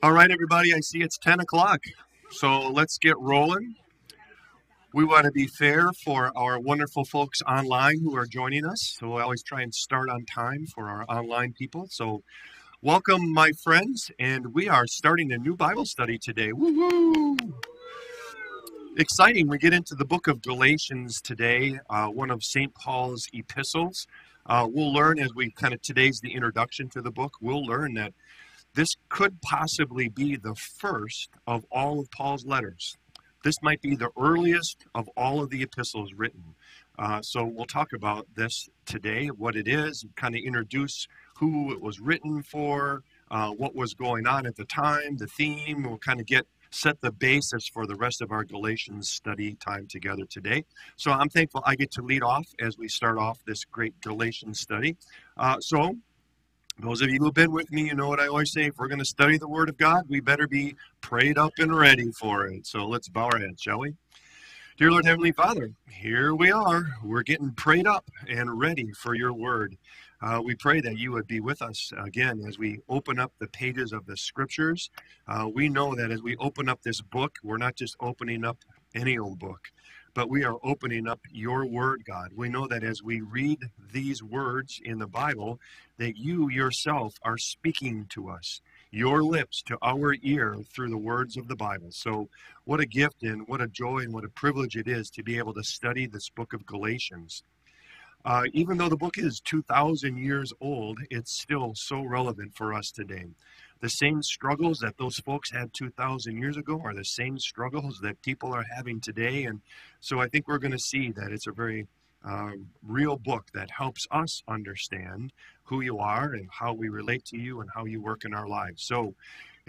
All right, everybody, I see it's 10 o'clock. So let's get rolling. We want to be fair for our wonderful folks online who are joining us. So we always try and start on time for our online people. So welcome, my friends. And we are starting a new Bible study today. Woo-hoo! Exciting. We get into the book of Galatians today, uh, one of St. Paul's epistles. Uh, we'll learn as we kind of today's the introduction to the book. We'll learn that this could possibly be the first of all of Paul's letters. This might be the earliest of all of the epistles written. Uh, so we'll talk about this today, what it is, kind of introduce who it was written for, uh, what was going on at the time, the theme. We'll kind of get set the basis for the rest of our Galatians study time together today. So I'm thankful I get to lead off as we start off this great Galatians study. Uh, so those of you who've been with me, you know what I always say. If we're going to study the Word of God, we better be prayed up and ready for it. So let's bow our heads, shall we? Dear Lord Heavenly Father, here we are. We're getting prayed up and ready for your Word. Uh, we pray that you would be with us again as we open up the pages of the Scriptures. Uh, we know that as we open up this book, we're not just opening up any old book but we are opening up your word, God. We know that as we read these words in the Bible, that you yourself are speaking to us, your lips to our ear through the words of the Bible. So, what a gift and what a joy and what a privilege it is to be able to study this book of Galatians. Uh, even though the book is 2,000 years old, it's still so relevant for us today the same struggles that those folks had 2,000 years ago are the same struggles that people are having today. And so I think we're going to see that it's a very uh, real book that helps us understand who you are and how we relate to you and how you work in our lives. So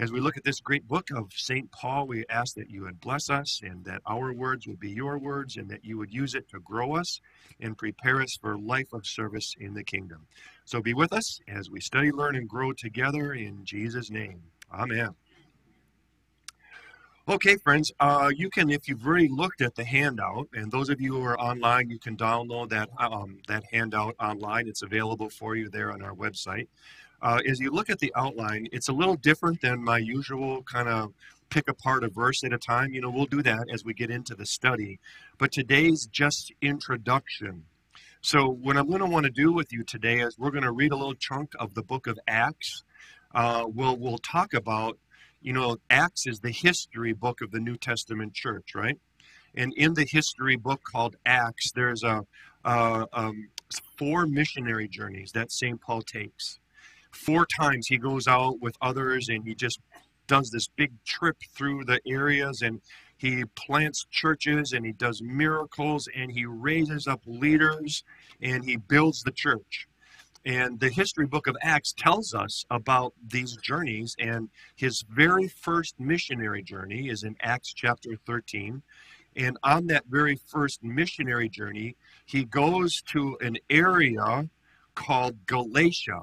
as we look at this great book of St. Paul, we ask that you would bless us and that our words would be your words and that you would use it to grow us and prepare us for life of service in the kingdom. So be with us as we study, learn, and grow together in Jesus' name. Amen. Okay, friends, uh, you can, if you've already looked at the handout, and those of you who are online, you can download that um, that handout online. It's available for you there on our website. Uh, as you look at the outline, it's a little different than my usual kind of pick apart a verse at a time. You know, we'll do that as we get into the study. But today's just introduction so, what I'm going to want to do with you today is we're going to read a little chunk of the book of Acts. Uh, we'll we'll talk about, you know, Acts is the history book of the New Testament church, right? And in the history book called Acts, there's a, a um, four missionary journeys that St. Paul takes. Four times he goes out with others and he just does this big trip through the areas and he plants churches and he does miracles and he raises up leaders and he builds the church. And the history book of Acts tells us about these journeys. And his very first missionary journey is in Acts chapter 13. And on that very first missionary journey, he goes to an area called Galatia.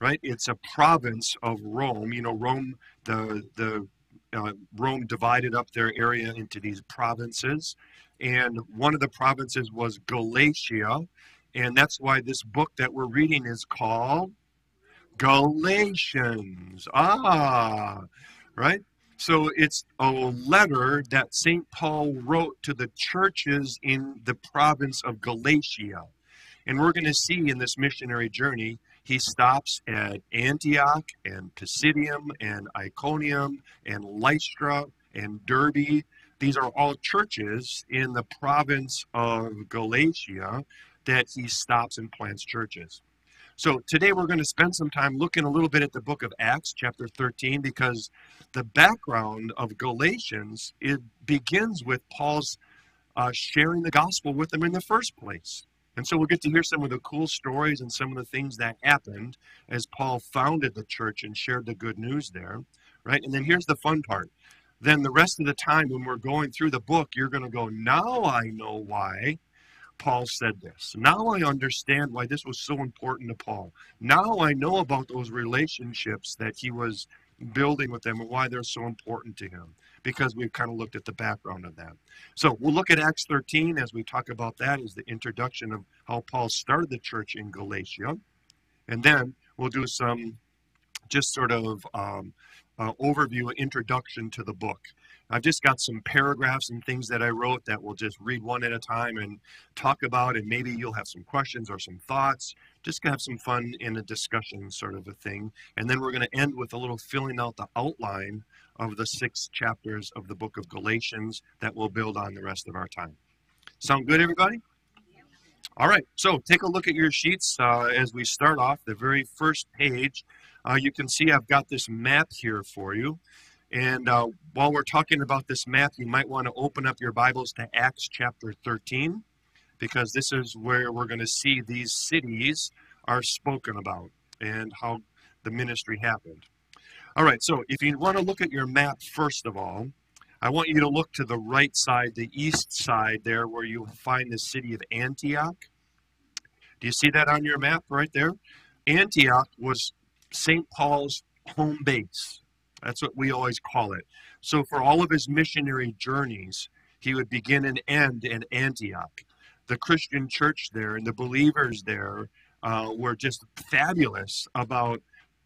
Right? It's a province of Rome. You know, Rome, the the uh, Rome divided up their area into these provinces, and one of the provinces was Galatia, and that's why this book that we're reading is called Galatians. Ah, right? So it's a letter that St. Paul wrote to the churches in the province of Galatia. And we're going to see in this missionary journey he stops at Antioch and Pisidium and Iconium and Lystra and Derbe. These are all churches in the province of Galatia that he stops and plants churches. So today we're going to spend some time looking a little bit at the book of Acts, chapter 13, because the background of Galatians it begins with Paul's uh, sharing the gospel with them in the first place. And so we'll get to hear some of the cool stories and some of the things that happened as Paul founded the church and shared the good news there, right? And then here's the fun part. Then the rest of the time when we're going through the book, you're going to go, now I know why Paul said this. Now I understand why this was so important to Paul. Now I know about those relationships that he was building with them and why they're so important to him because we've kind of looked at the background of that. So we'll look at Acts 13 as we talk about that as the introduction of how Paul started the church in Galatia. And then we'll do some just sort of um, uh, overview, introduction to the book. I've just got some paragraphs and things that I wrote that we'll just read one at a time and talk about, and maybe you'll have some questions or some thoughts. Just to have some fun in a discussion sort of a thing. And then we're going to end with a little filling out the outline of the six chapters of the book of Galatians that we'll build on the rest of our time. Sound good, everybody? All right, so take a look at your sheets uh, as we start off. The very first page, uh, you can see I've got this map here for you. And uh, while we're talking about this map, you might want to open up your Bibles to Acts chapter 13, because this is where we're going to see these cities are spoken about and how the ministry happened. All right, so if you want to look at your map first of all, I want you to look to the right side, the east side there, where you find the city of Antioch. Do you see that on your map right there? Antioch was St. Paul's home base. That's what we always call it. So for all of his missionary journeys, he would begin and end in Antioch. The Christian church there and the believers there uh, were just fabulous about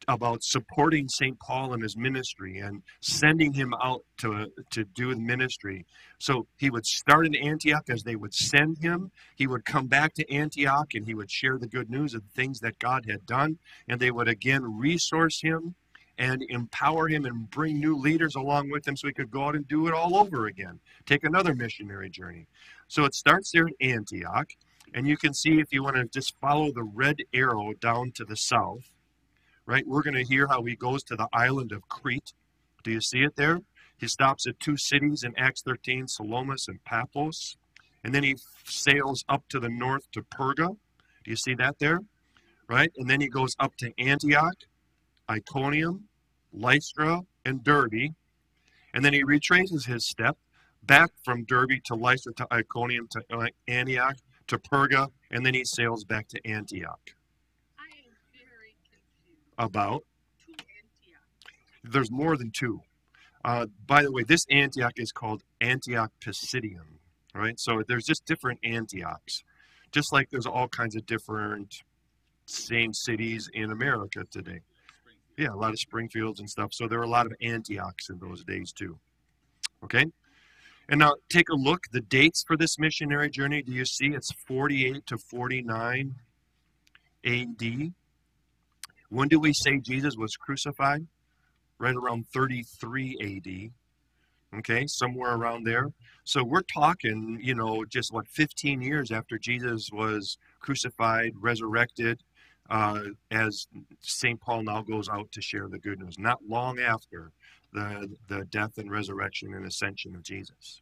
about supporting St. Paul in his ministry and sending him out to, to do ministry. So he would start in Antioch as they would send him. He would come back to Antioch and he would share the good news of the things that God had done. And they would again resource him and empower him and bring new leaders along with him so he could go out and do it all over again, take another missionary journey. So it starts there in Antioch. And you can see if you want to just follow the red arrow down to the south right? We're going to hear how he goes to the island of Crete. Do you see it there? He stops at two cities in Acts 13, Salamis and Paphos. And then he sails up to the north to Perga. Do you see that there? Right? And then he goes up to Antioch, Iconium, Lystra, and Derbe. And then he retraces his step back from Derbe to Lystra to Iconium to Antioch to Perga, and then he sails back to Antioch about. There's more than two. Uh, by the way, this Antioch is called Antioch Pisidium, right? So there's just different Antiochs, just like there's all kinds of different same cities in America today. Yeah, a lot of Springfields and stuff. So there are a lot of Antiochs in those days too. Okay? And now take a look. The dates for this missionary journey, do you see it's 48 to 49 AD? When do we say Jesus was crucified? Right around 33 AD. Okay, somewhere around there. So we're talking, you know, just what 15 years after Jesus was crucified, resurrected, uh, as St. Paul now goes out to share the good news. Not long after the, the death and resurrection and ascension of Jesus.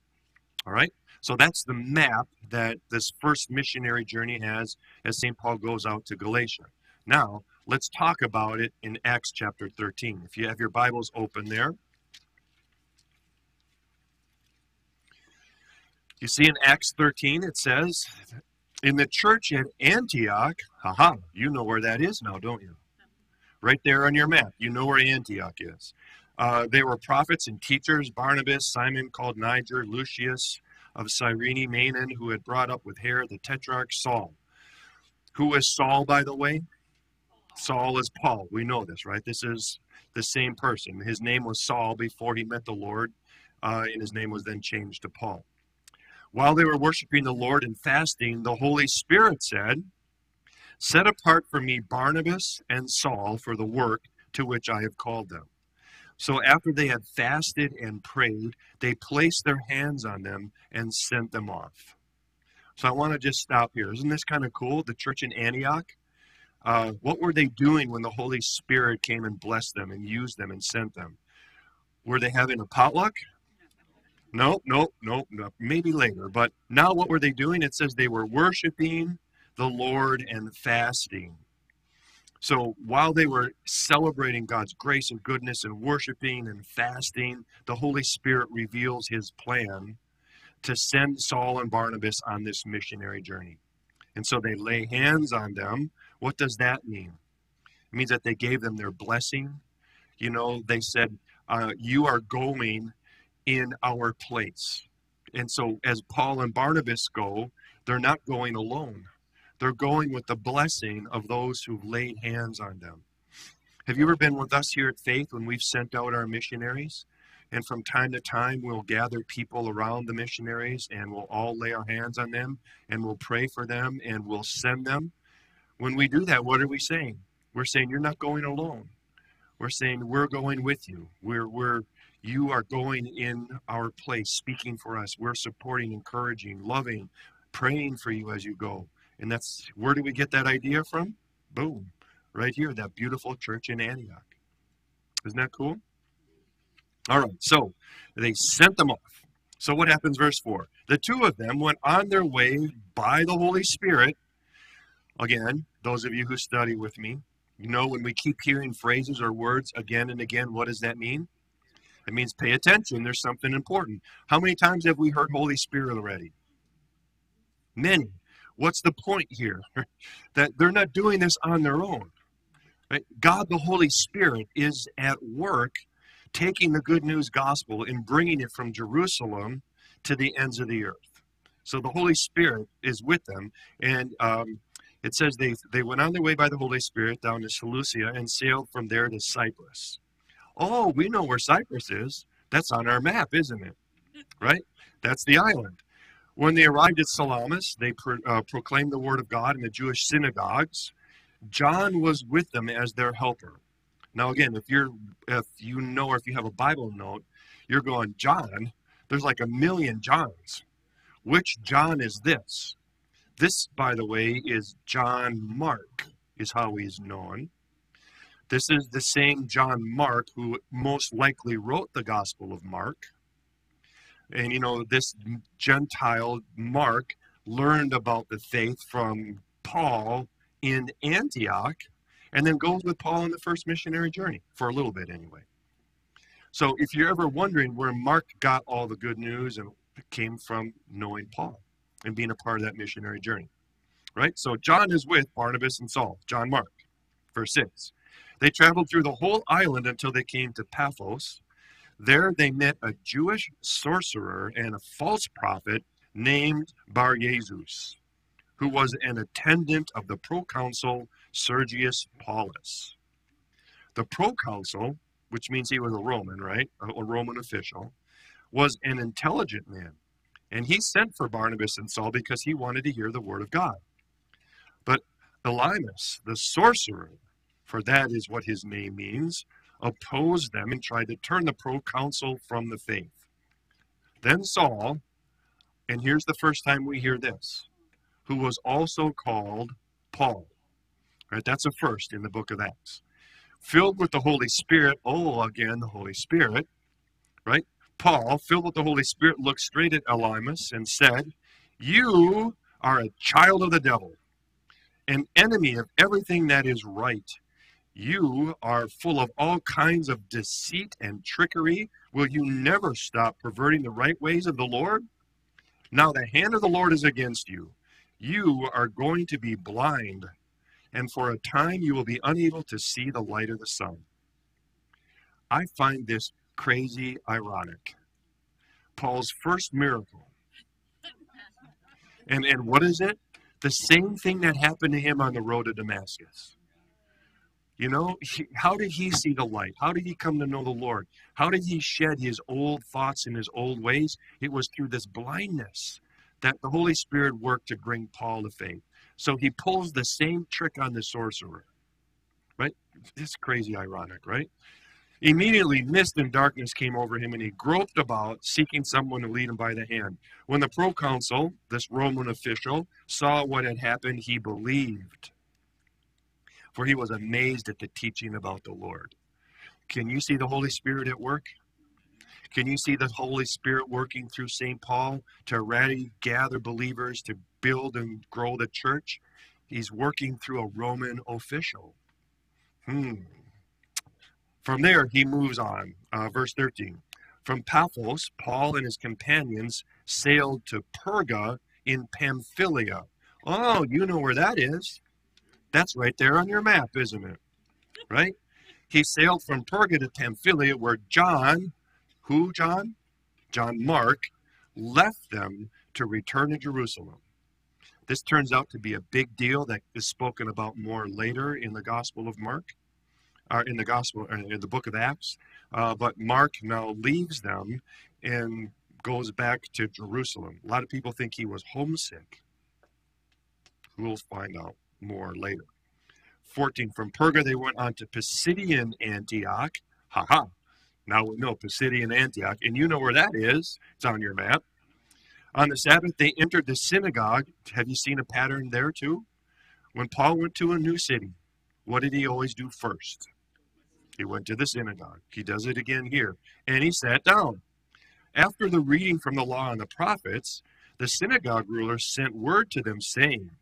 All right? So that's the map that this first missionary journey has as St. Paul goes out to Galatia. Now, let's talk about it in Acts chapter 13. If you have your Bibles open there, you see in Acts 13 it says, In the church at Antioch, haha, you know where that is now, don't you? Right there on your map, you know where Antioch is. Uh, they were prophets and teachers Barnabas, Simon called Niger, Lucius of Cyrene, Manaen, who had brought up with Herod the Tetrarch, Saul. Who was Saul, by the way? Saul is Paul. We know this, right? This is the same person. His name was Saul before he met the Lord, uh, and his name was then changed to Paul. While they were worshiping the Lord and fasting, the Holy Spirit said, Set apart for me Barnabas and Saul for the work to which I have called them. So after they had fasted and prayed, they placed their hands on them and sent them off. So I want to just stop here. Isn't this kind of cool? The church in Antioch, uh, what were they doing when the Holy Spirit came and blessed them and used them and sent them? Were they having a potluck? No, no, no, no, maybe later. But now what were they doing? It says they were worshiping the Lord and fasting. So while they were celebrating God's grace and goodness and worshiping and fasting, the Holy Spirit reveals his plan to send Saul and Barnabas on this missionary journey. And so they lay hands on them what does that mean? It means that they gave them their blessing. You know, they said, uh, You are going in our place. And so, as Paul and Barnabas go, they're not going alone. They're going with the blessing of those who've laid hands on them. Have you ever been with us here at Faith when we've sent out our missionaries? And from time to time, we'll gather people around the missionaries and we'll all lay our hands on them and we'll pray for them and we'll send them. When we do that, what are we saying? We're saying, You're not going alone. We're saying, We're going with you. We're, we're, you are going in our place, speaking for us. We're supporting, encouraging, loving, praying for you as you go. And that's where do we get that idea from? Boom. Right here, that beautiful church in Antioch. Isn't that cool? All right, so they sent them off. So what happens, verse 4? The two of them went on their way by the Holy Spirit. Again, those of you who study with me, you know when we keep hearing phrases or words again and again, what does that mean? It means pay attention, there's something important. How many times have we heard Holy Spirit already? Many. What's the point here? that they're not doing this on their own. Right? God, the Holy Spirit, is at work taking the good news gospel and bringing it from Jerusalem to the ends of the earth. So the Holy Spirit is with them, and um, it says they they went on their way by the Holy Spirit down to Seleucia and sailed from there to Cyprus. Oh, we know where Cyprus is. That's on our map, isn't it? Right? That's the island. When they arrived at Salamis, they pro, uh, proclaimed the word of God in the Jewish synagogues. John was with them as their helper. Now, again, if you're if you know or if you have a Bible note, you're going John. There's like a million Johns. Which John is this? This, by the way, is John Mark, is how he's known. This is the same John Mark who most likely wrote the Gospel of Mark. And you know, this Gentile Mark learned about the faith from Paul in Antioch and then goes with Paul on the first missionary journey for a little bit anyway. So if you're ever wondering where Mark got all the good news and came from knowing Paul and being a part of that missionary journey. Right? So John is with Barnabas and Saul, John Mark, verse 6. They traveled through the whole island until they came to Paphos. There they met a Jewish sorcerer and a false prophet named Bar Jesus, who was an attendant of the proconsul Sergius Paulus. The proconsul, which means he was a Roman, right? A, Roman official, was an intelligent man. And he sent for Barnabas and Saul because he wanted to hear the word of God. But Elymas, the sorcerer, for that is what his name means, opposed them and tried to turn the proconsul from the faith. Then Saul, and here's the first time we hear this, who was also called Paul. Right? That's a first in the book of Acts. Filled with the Holy Spirit, oh, again, the Holy Spirit, right? Paul, filled with the Holy Spirit, looked straight at Elymas and said, You are a child of the devil, an enemy of everything that is right. You are full of all kinds of deceit and trickery. Will you never stop perverting the right ways of the Lord? Now the hand of the Lord is against you. You are going to be blind and for a time you will be unable to see the light of the sun. I find this crazy ironic. Paul's first miracle. And, and what is it? The same thing that happened to him on the road to Damascus. You know, how did he see the light? How did he come to know the Lord? How did he shed his old thoughts and his old ways? It was through this blindness that the Holy Spirit worked to bring Paul to faith. So he pulls the same trick on the sorcerer. Right? It's crazy ironic, right? Immediately, mist and darkness came over him, and he groped about, seeking someone to lead him by the hand. When the proconsul, this Roman official, saw what had happened, he believed, for he was amazed at the teaching about the Lord. Can you see the Holy Spirit at work? Can you see the Holy Spirit working through St. Paul to ready gather believers to build and grow the church? He's working through a Roman official. Hmm. From there, he moves on. Uh, verse 13. From Paphos, Paul and his companions sailed to Perga in Pamphylia. Oh, you know where that is. That's right there on your map, isn't it? Right? He sailed from Perga to Pamphylia, where John, who John? John Mark left them to return to Jerusalem. This turns out to be a big deal that is spoken about more later in the Gospel of Mark. or in the Gospel, uh, in the book of Acts. Uh, but Mark now leaves them and goes back to Jerusalem. A lot of people think he was homesick. We'll find out more later. 14. From Perga, they went on to Pisidian Antioch. Ha ha. Now we know Pisidian Antioch, and you know where that is. It's on your map. On the Sabbath, they entered the synagogue. Have you seen a pattern there too? When Paul went to a new city, what did he always do first? He went to the synagogue. He does it again here. And he sat down. After the reading from the law and the prophets, the synagogue ruler sent word to them saying,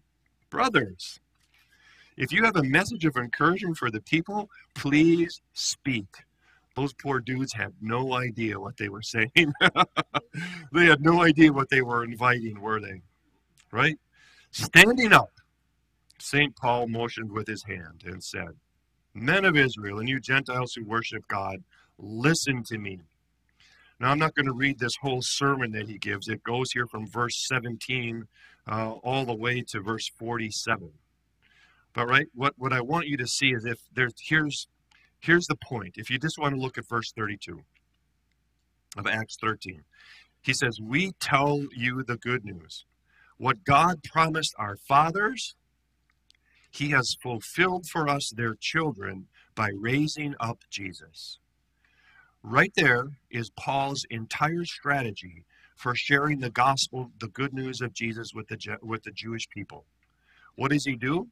Brothers, if you have a message of encouragement for the people, please speak. Those poor dudes had no idea what they were saying. they had no idea what they were inviting, were they? Right? Standing up, St. Paul motioned with his hand and said, Men of Israel, and you Gentiles who worship God, listen to me. Now, I'm not going to read this whole sermon that he gives. It goes here from verse 17 uh, all the way to verse 47. But right, what, what I want you to see is if there's here's here's the point. If you just want to look at verse 32 of Acts 13, he says, We tell you the good news. What God promised our fathers, he has fulfilled for us their children by raising up Jesus. Right there is Paul's entire strategy for sharing the gospel, the good news of Jesus with the with the Jewish people. What does he do?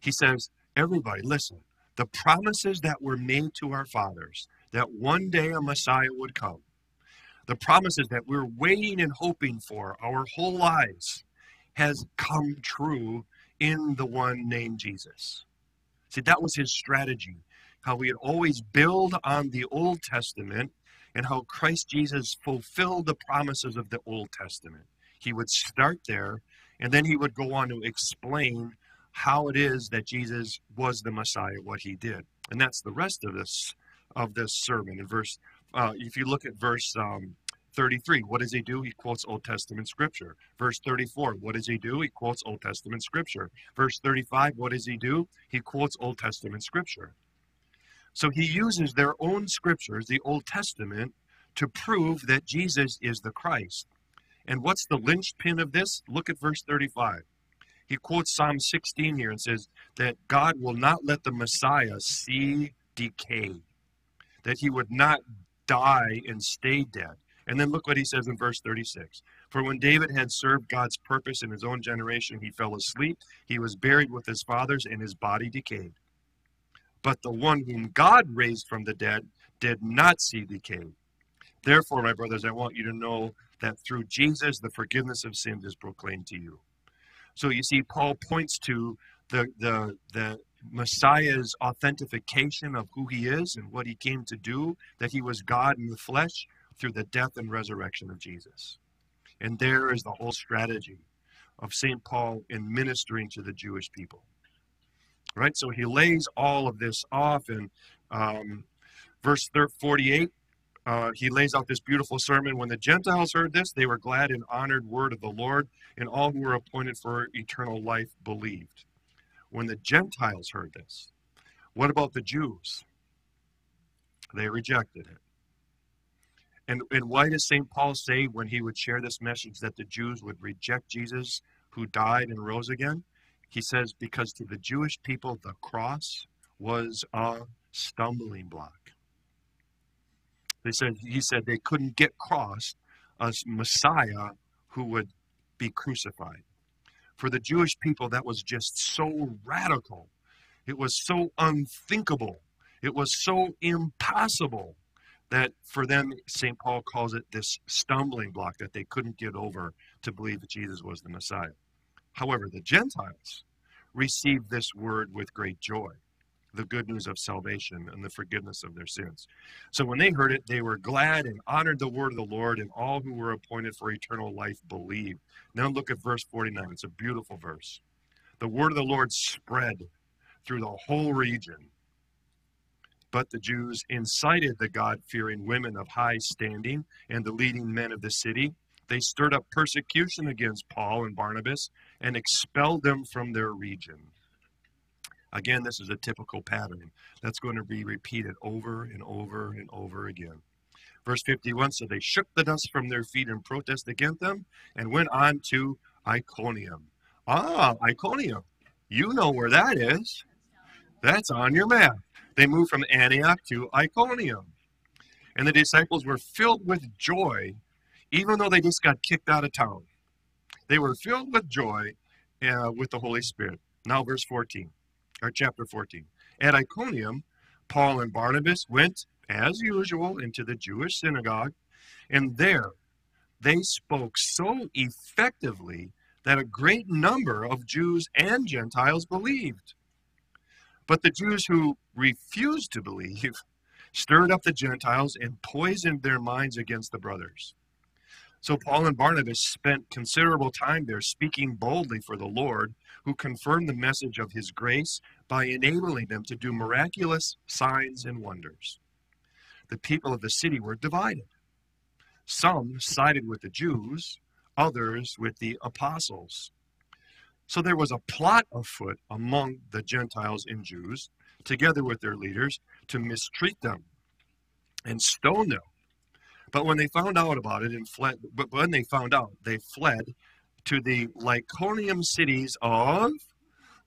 He says, Everybody, listen. The promises that were made to our fathers that one day a Messiah would come, the promises that we're waiting and hoping for our whole lives, has come true in the one named Jesus. See, that was his strategy. How he had always build on the Old Testament and how Christ Jesus fulfilled the promises of the Old Testament. He would start there and then he would go on to explain how it is that Jesus was the Messiah, what he did. And that's the rest of this of this sermon. In verse, uh, if you look at verse um, 33, what does he do? He quotes Old Testament scripture. Verse 34, what does he do? He quotes Old Testament scripture. Verse 35, what does he do? He quotes Old Testament scripture. So he uses their own scriptures, the Old Testament, to prove that Jesus is the Christ. And what's the linchpin of this? Look at verse 35 he quotes Psalm 16 here and says that God will not let the Messiah see decay, that he would not die and stay dead. And then look what he says in verse 36. For when David had served God's purpose in his own generation, he fell asleep. He was buried with his fathers, and his body decayed. But the one whom God raised from the dead did not see decay. Therefore, my brothers, I want you to know that through Jesus, the forgiveness of sins is proclaimed to you. So you see, Paul points to the, the, the Messiah's authentication of who he is and what he came to do, that he was God in the flesh through the death and resurrection of Jesus. And there is the whole strategy of St. Paul in ministering to the Jewish people. Right? So he lays all of this off in um, verse 48 uh, he lays out this beautiful sermon. When the Gentiles heard this, they were glad and honored word of the Lord, and all who were appointed for eternal life believed. When the Gentiles heard this, what about the Jews? They rejected it. And, and why does St. Paul say when he would share this message that the Jews would reject Jesus who died and rose again? He says, because to the Jewish people, the cross was a stumbling block. They said he said they couldn't get across a Messiah who would be crucified. For the Jewish people, that was just so radical. It was so unthinkable. It was so impossible that for them, St. Paul calls it this stumbling block that they couldn't get over to believe that Jesus was the Messiah. However, the Gentiles received this word with great joy the good news of salvation and the forgiveness of their sins. So when they heard it, they were glad and honored the word of the Lord, and all who were appointed for eternal life believed. Now look at verse 49. It's a beautiful verse. The word of the Lord spread through the whole region. But the Jews incited the God fearing women of high standing and the leading men of the city. They stirred up persecution against Paul and Barnabas and expelled them from their region. Again, this is a typical pattern that's going to be repeated over and over and over again. Verse 51 So they shook the dust from their feet in protest against them and went on to Iconium. Ah, Iconium. You know where that is. That's on your map. They moved from Antioch to Iconium. And the disciples were filled with joy, even though they just got kicked out of town. They were filled with joy uh, with the Holy Spirit. Now, verse 14, or chapter 14. At Iconium, Paul and Barnabas went, as usual, into the Jewish synagogue, and there they spoke so effectively that a great number of Jews and Gentiles believed. But the Jews who refused to believe stirred up the Gentiles and poisoned their minds against the brothers. So Paul and Barnabas spent considerable time there speaking boldly for the Lord, who confirmed the message of his grace by enabling them to do miraculous signs and wonders. The people of the city were divided. Some sided with the Jews, others with the apostles. So there was a plot afoot among the Gentiles and Jews, together with their leaders, to mistreat them and stone them. But when they found out about it and fled, but when they found out, they fled to the Lycaonian cities of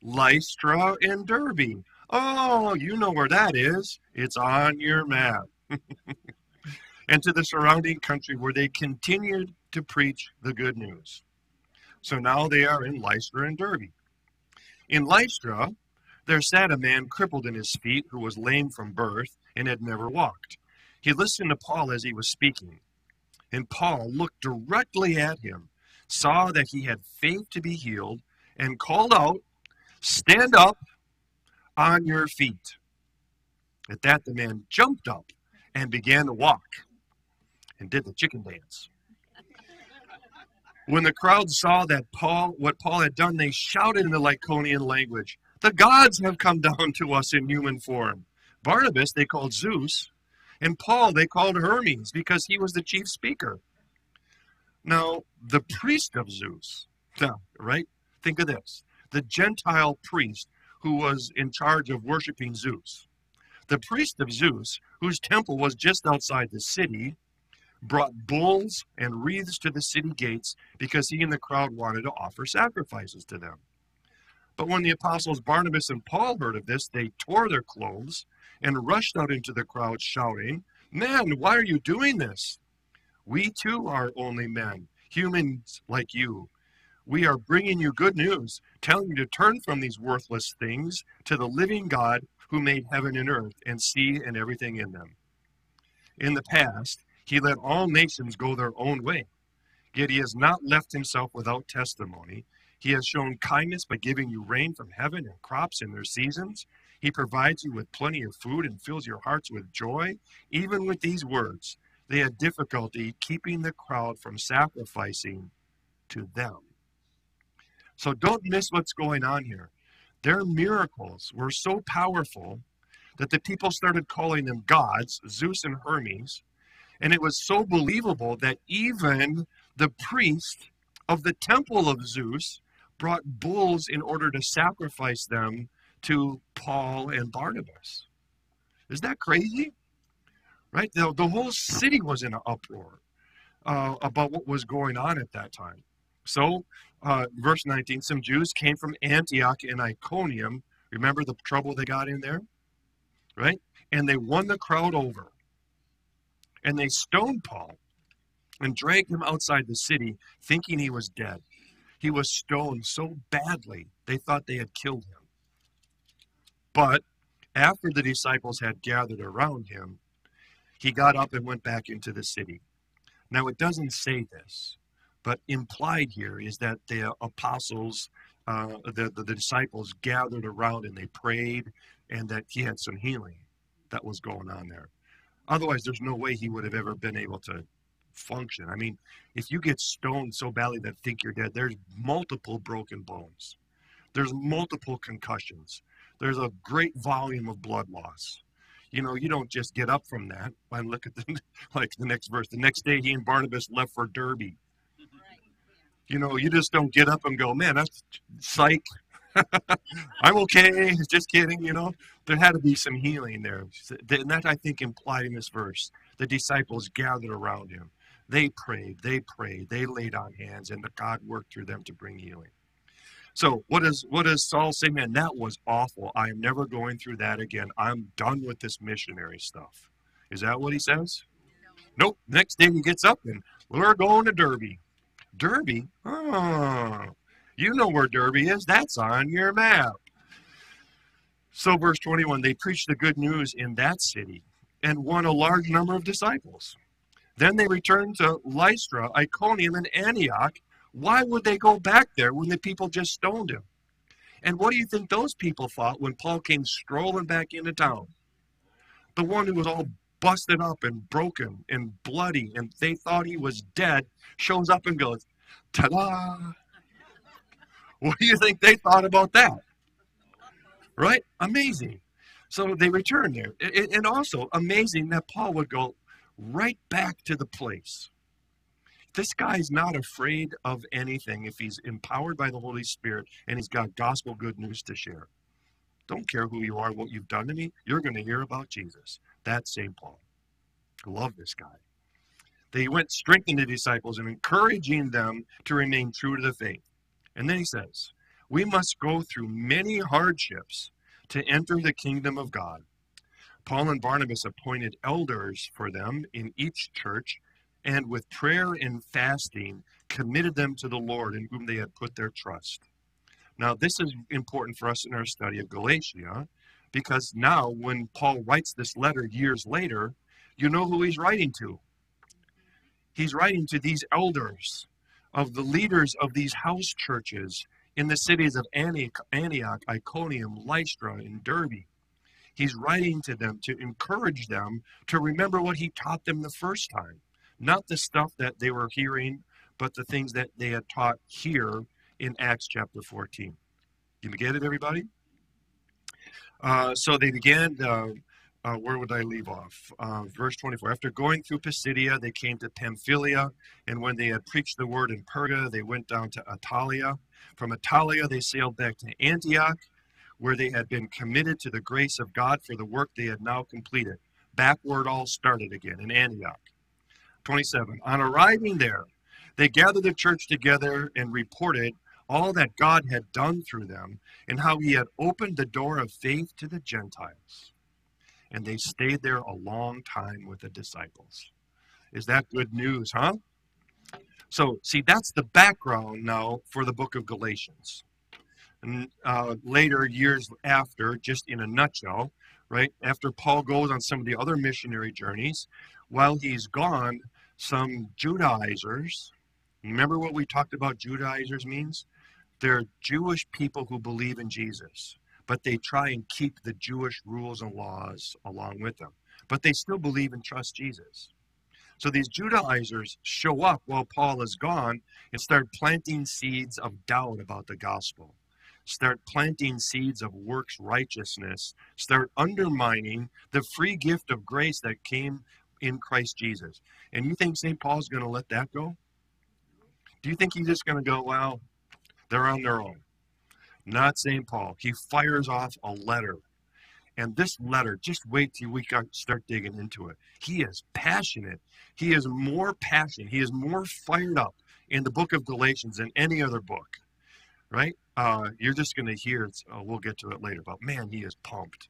Lystra and Derbe. Oh, you know where that is. It's on your map. and to the surrounding country where they continued to preach the good news. So now they are in Lystra and Derbe. In Lystra, there sat a man crippled in his feet who was lame from birth and had never walked. He listened to Paul as he was speaking, and Paul looked directly at him, saw that he had faith to be healed, and called out, Stand up on your feet. At that, the man jumped up and began to walk and did the chicken dance. When the crowd saw that Paul, what Paul had done, they shouted in the Lycaonian language, The gods have come down to us in human form. Barnabas they called Zeus, and Paul they called Hermes because he was the chief speaker. Now, the priest of Zeus, right? Think of this the Gentile priest who was in charge of worshiping Zeus. The priest of Zeus, whose temple was just outside the city, brought bulls and wreaths to the city gates because he and the crowd wanted to offer sacrifices to them. But when the apostles Barnabas and Paul heard of this, they tore their clothes and rushed out into the crowd, shouting, Men, why are you doing this? We too are only men, humans like you. We are bringing you good news, telling you to turn from these worthless things to the living God who made heaven and earth and sea and everything in them. In the past, he let all nations go their own way. Yet he has not left himself without testimony. He has shown kindness by giving you rain from heaven and crops in their seasons. He provides you with plenty of food and fills your hearts with joy. Even with these words, they had difficulty keeping the crowd from sacrificing to them. So don't miss what's going on here. Their miracles were so powerful that the people started calling them gods, Zeus and Hermes, and it was so believable that even the priest of the temple of Zeus brought bulls in order to sacrifice them to Paul and Barnabas. Is that crazy? Right? The, the whole city was in an uproar uh, about what was going on at that time. So, uh, verse 19 some Jews came from Antioch and Iconium. Remember the trouble they got in there? Right? And they won the crowd over and they stoned Paul and dragged him outside the city, thinking he was dead. He was stoned so badly, they thought they had killed him. But after the disciples had gathered around him, he got up and went back into the city. Now, it doesn't say this, but implied here is that the apostles, uh, the, the, the disciples gathered around and they prayed, and that he had some healing that was going on there. Otherwise, there's no way he would have ever been able to function. I mean, if you get stoned so badly that think you're dead, there's multiple broken bones. There's multiple concussions. There's a great volume of blood loss. You know, you don't just get up from that. I look at the like the next verse. The next day, he and Barnabas left for Derbe. You know, you just don't get up and go, man, that's psych. I'm okay. Just kidding. You know, there had to be some healing there. And that I think implied in this verse. The disciples gathered around him. They prayed. They prayed. They laid on hands, and God worked through them to bring healing. So what does what does Saul say? Man, that was awful. I am never going through that again. I'm done with this missionary stuff. Is that what he says? No. Nope. Next day he gets up and we're going to Derbe. Derbe? Oh, you know where Derbe is. That's on your map. So, verse 21 they preached the good news in that city and won a large number of disciples. Then they returned to Lystra, Iconium, and Antioch. Why would they go back there when the people just stoned him? And what do you think those people thought when Paul came strolling back into town? The one who was all busted up and broken and bloody, and they thought he was dead, shows up and goes, Ta da! What do you think they thought about that? Right? Amazing. So they returned there. And also amazing that Paul would go right back to the place. This guy's not afraid of anything if he's empowered by the Holy Spirit and he's got gospel good news to share. Don't care who you are, what you've done to me, you're going to hear about Jesus. That's St. Paul. Love this guy. They went strengthening the disciples and encouraging them to remain true to the faith. And then he says, We must go through many hardships to enter the kingdom of God. Paul and Barnabas appointed elders for them in each church, and with prayer and fasting committed them to the Lord in whom they had put their trust. Now, this is important for us in our study of Galatia because now, when Paul writes this letter years later, you know who he's writing to. He's writing to these elders of the leaders of these house churches in the cities of Antioch, Iconium, Lystra, and Derbe. He's writing to them to encourage them to remember what he taught them the first time. Not the stuff that they were hearing, but the things that they had taught here in Acts chapter 14. You get it, everybody? Uh, so they began, uh, uh, where would I leave off? Uh, verse 24. After going through Pisidia, they came to Pamphylia, and when they had preached the word in Perga, they went down to Attalia. From Attalia, they sailed back to Antioch, where they had been committed to the grace of God for the work they had now completed. Backward all started again in Antioch. 27. On arriving there, they gathered the church together and reported all that God had done through them, and how he had opened the door of faith to the Gentiles. And they stayed there a long time with the disciples. Is that good news, huh? So, see, that's the background now for the book of Galatians. Uh, later, years after, just in a nutshell, right, after Paul goes on some of the other missionary journeys, while he's gone, some Judaizers, remember what we talked about Judaizers means? They're Jewish people who believe in Jesus, but they try and keep the Jewish rules and laws along with them. But they still believe and trust Jesus. So these Judaizers show up while Paul is gone and start planting seeds of doubt about the gospel. Start planting seeds of works righteousness. Start undermining the free gift of grace that came in Christ Jesus. And you think St. Paul's going to let that go? Do you think he's just going to go, well, they're on their own. Not St. Paul. He fires off a letter. And this letter, just wait till we start digging into it. He is passionate. He is more passionate. He is more fired up in the book of Galatians than any other book, right? Uh, you're just going to hear, uh, we'll get to it later, but man, he is pumped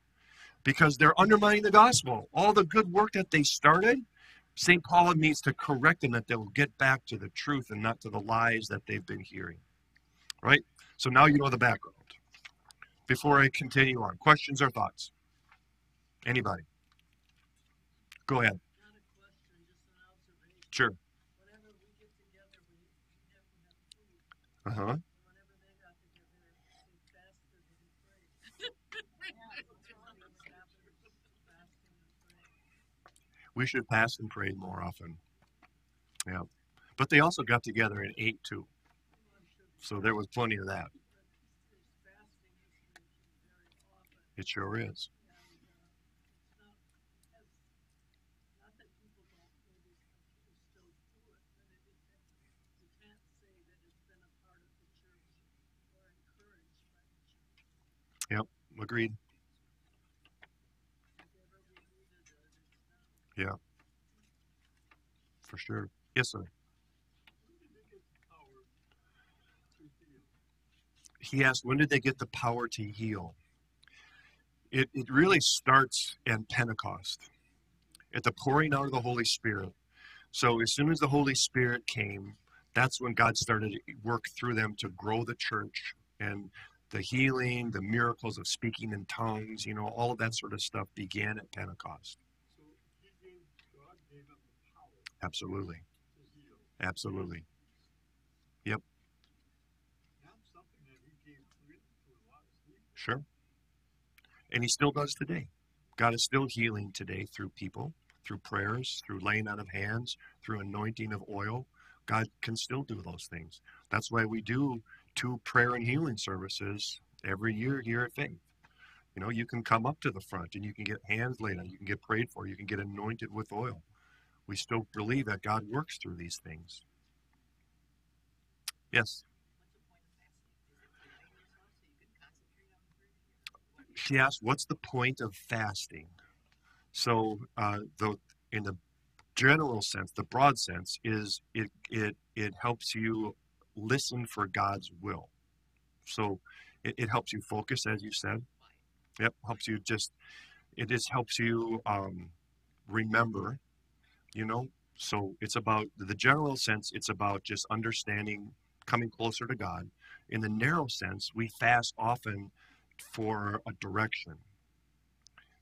because they're undermining the gospel. All the good work that they started, St. Paul needs to correct them that they will get back to the truth and not to the lies that they've been hearing right? So now you know the background. Before I continue on, questions or thoughts? Anybody? Go ahead. Sure. Uh huh. We should fast and pray more often. Yeah. But they also got together and ate too. So there was plenty of that. It sure is. Yep, agreed. Yeah, for sure. Yes, sir. He asked, when did they get the power to heal? It, it really starts at Pentecost, at the pouring out of the Holy Spirit. So as soon as the Holy Spirit came, that's when God started to work through them to grow the church and the healing, the miracles of speaking in tongues, you know, all of that sort of stuff began at Pentecost. Absolutely. Absolutely. Yep. Sure. And he still does today. God is still healing today through people, through prayers, through laying out of hands, through anointing of oil. God can still do those things. That's why we do two prayer and healing services every year here at Faith. You know, you can come up to the front and you can get hands laid on, you can get prayed for, you can get anointed with oil. We still believe that God works through these things. Yes. She asked, "What's the point of fasting?" So, uh, the in the general sense, the broad sense is it it it helps you listen for God's will. So, it, it helps you focus, as you said. Yep, helps you just. It just helps you um, remember. You know, so it's about the general sense. It's about just understanding, coming closer to God. In the narrow sense, we fast often for a direction.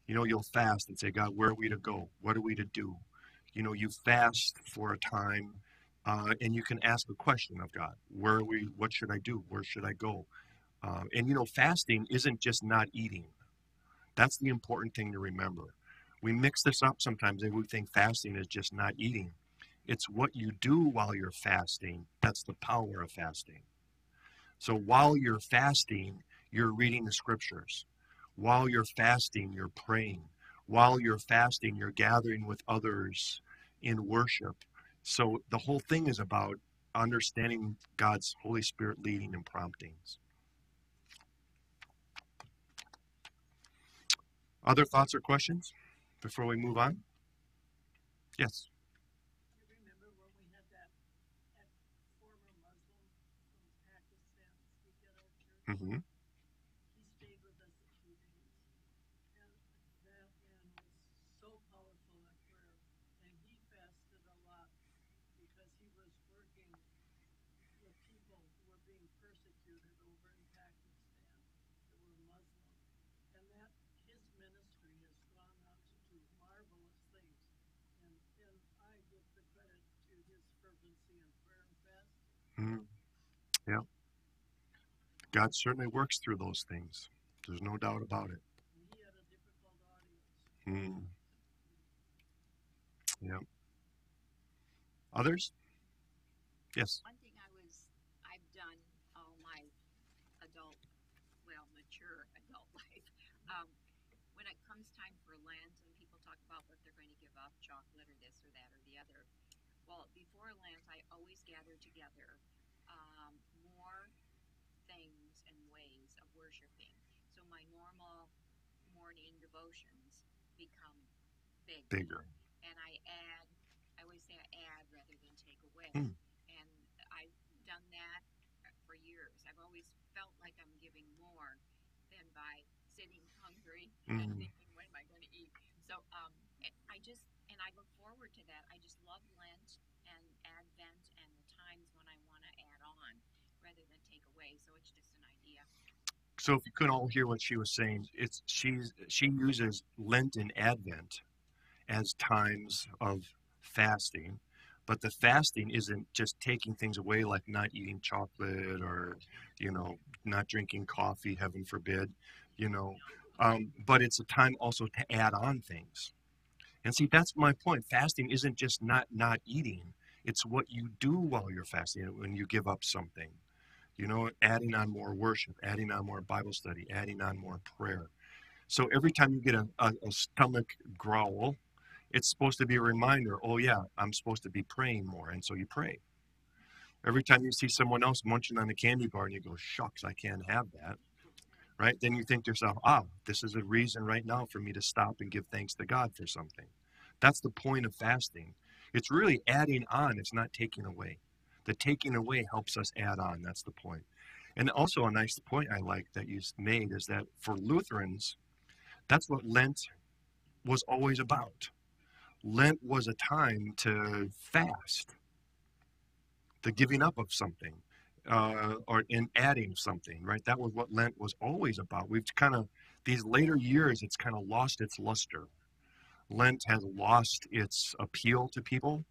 You know, you'll fast and say, God, where are we to go? What are we to do? You know, you fast for a time uh, and you can ask a question of God. Where are we? What should I do? Where should I go? Uh, and, you know, fasting isn't just not eating. That's the important thing to remember. We mix this up sometimes and we think fasting is just not eating. It's what you do while you're fasting. That's the power of fasting. So while you're fasting, you're reading the scriptures. While you're fasting, you're praying. While you're fasting, you're gathering with others in worship. So the whole thing is about understanding God's Holy Spirit leading and promptings. Other thoughts or questions before we move on? Yes. Mm-hmm. Mm. Yeah. God certainly works through those things. There's no doubt about it. Mm. Yeah. Others? Yes. One thing I was, I've done all my adult, well, mature adult life. Um, when it comes time for Lent and people talk about what they're going to give up, chocolate or this or that or the other, well, before Lent, I always gather together um, more things and ways of worshiping. So my normal morning devotions become bigger. Bigger. And I add, I always say I add rather than take away. Hmm. And I've done that for years. I've always felt like I'm giving more than by sitting hungry and Mhm. thinking, when am I going to eat? So um, I just, and I look forward to that. I just love Lent and Advent and the times when I want to add on rather than take away. So it's just an idea. So if you couldn't all hear what she was saying, it's she's she uses Lent and Advent as times of fasting, but the fasting isn't just taking things away like not eating chocolate or you know not drinking coffee, heaven forbid, you know, um, but it's a time also to add on things. And see, that's my point. Fasting isn't just not not eating; it's what you do while you're fasting when you give up something you know, adding on more worship, adding on more Bible study, adding on more prayer. So every time you get a, a, a stomach growl, it's supposed to be a reminder, oh, yeah, I'm supposed to be praying more. And so you pray. Every time you see someone else munching on a candy bar and you go, shucks, I can't have that. right? Then you think to yourself, ah, this is a reason right now for me to stop and give thanks to God for something. That's the point of fasting. It's really adding on, it's not taking away. The taking away helps us add on. That's the point. And also, a nice point I like that you made is that for Lutherans, that's what Lent was always about. Lent was a time to fast, the giving up of something, uh, or in adding something, right? That was what Lent was always about. We've kind of, these later years, it's kind of lost its luster. Lent has lost its appeal to people,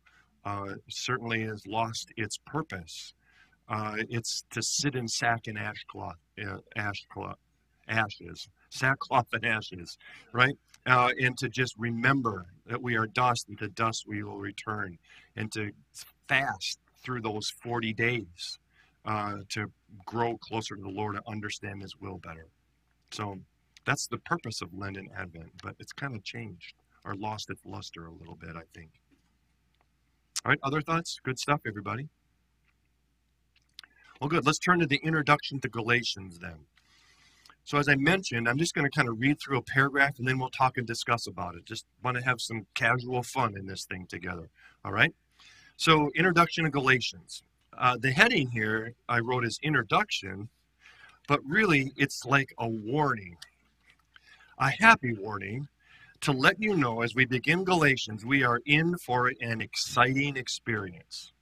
uh, certainly has lost its purpose. Uh, it's to sit in sack and uh, ashes, sackcloth and ashes, right? Uh, and to just remember that we are dust, and to dust we will return, and to fast through those 40 days uh, to grow closer to the Lord and understand His will better. So that's the purpose of Lent and Advent, but it's kind of changed or lost its luster a little bit, I think. All right, other thoughts? Good stuff, everybody. Well, good. Let's turn to the introduction to Galatians then. So, as I mentioned, I'm just going to kind of read through a paragraph and then we'll talk and discuss about it. Just want to have some casual fun in this thing together. All right? So, introduction to Galatians. Uh, the heading here I wrote as introduction, but really it's like a warning, a happy warning to let you know as we begin Galatians, we are in for an exciting experience.